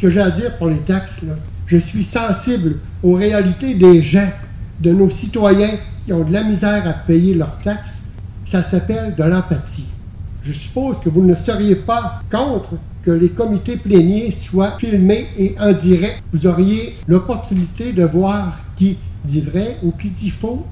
Que j'ai à dire pour les taxes, là, je suis sensible aux réalités des gens, de nos citoyens qui ont de la misère à payer leurs taxes. Ça s'appelle de l'empathie. Je suppose que vous ne seriez pas contre que les comités pléniers soient filmés et en direct. Vous auriez l'opportunité de voir qui dit vrai ou qui dit faux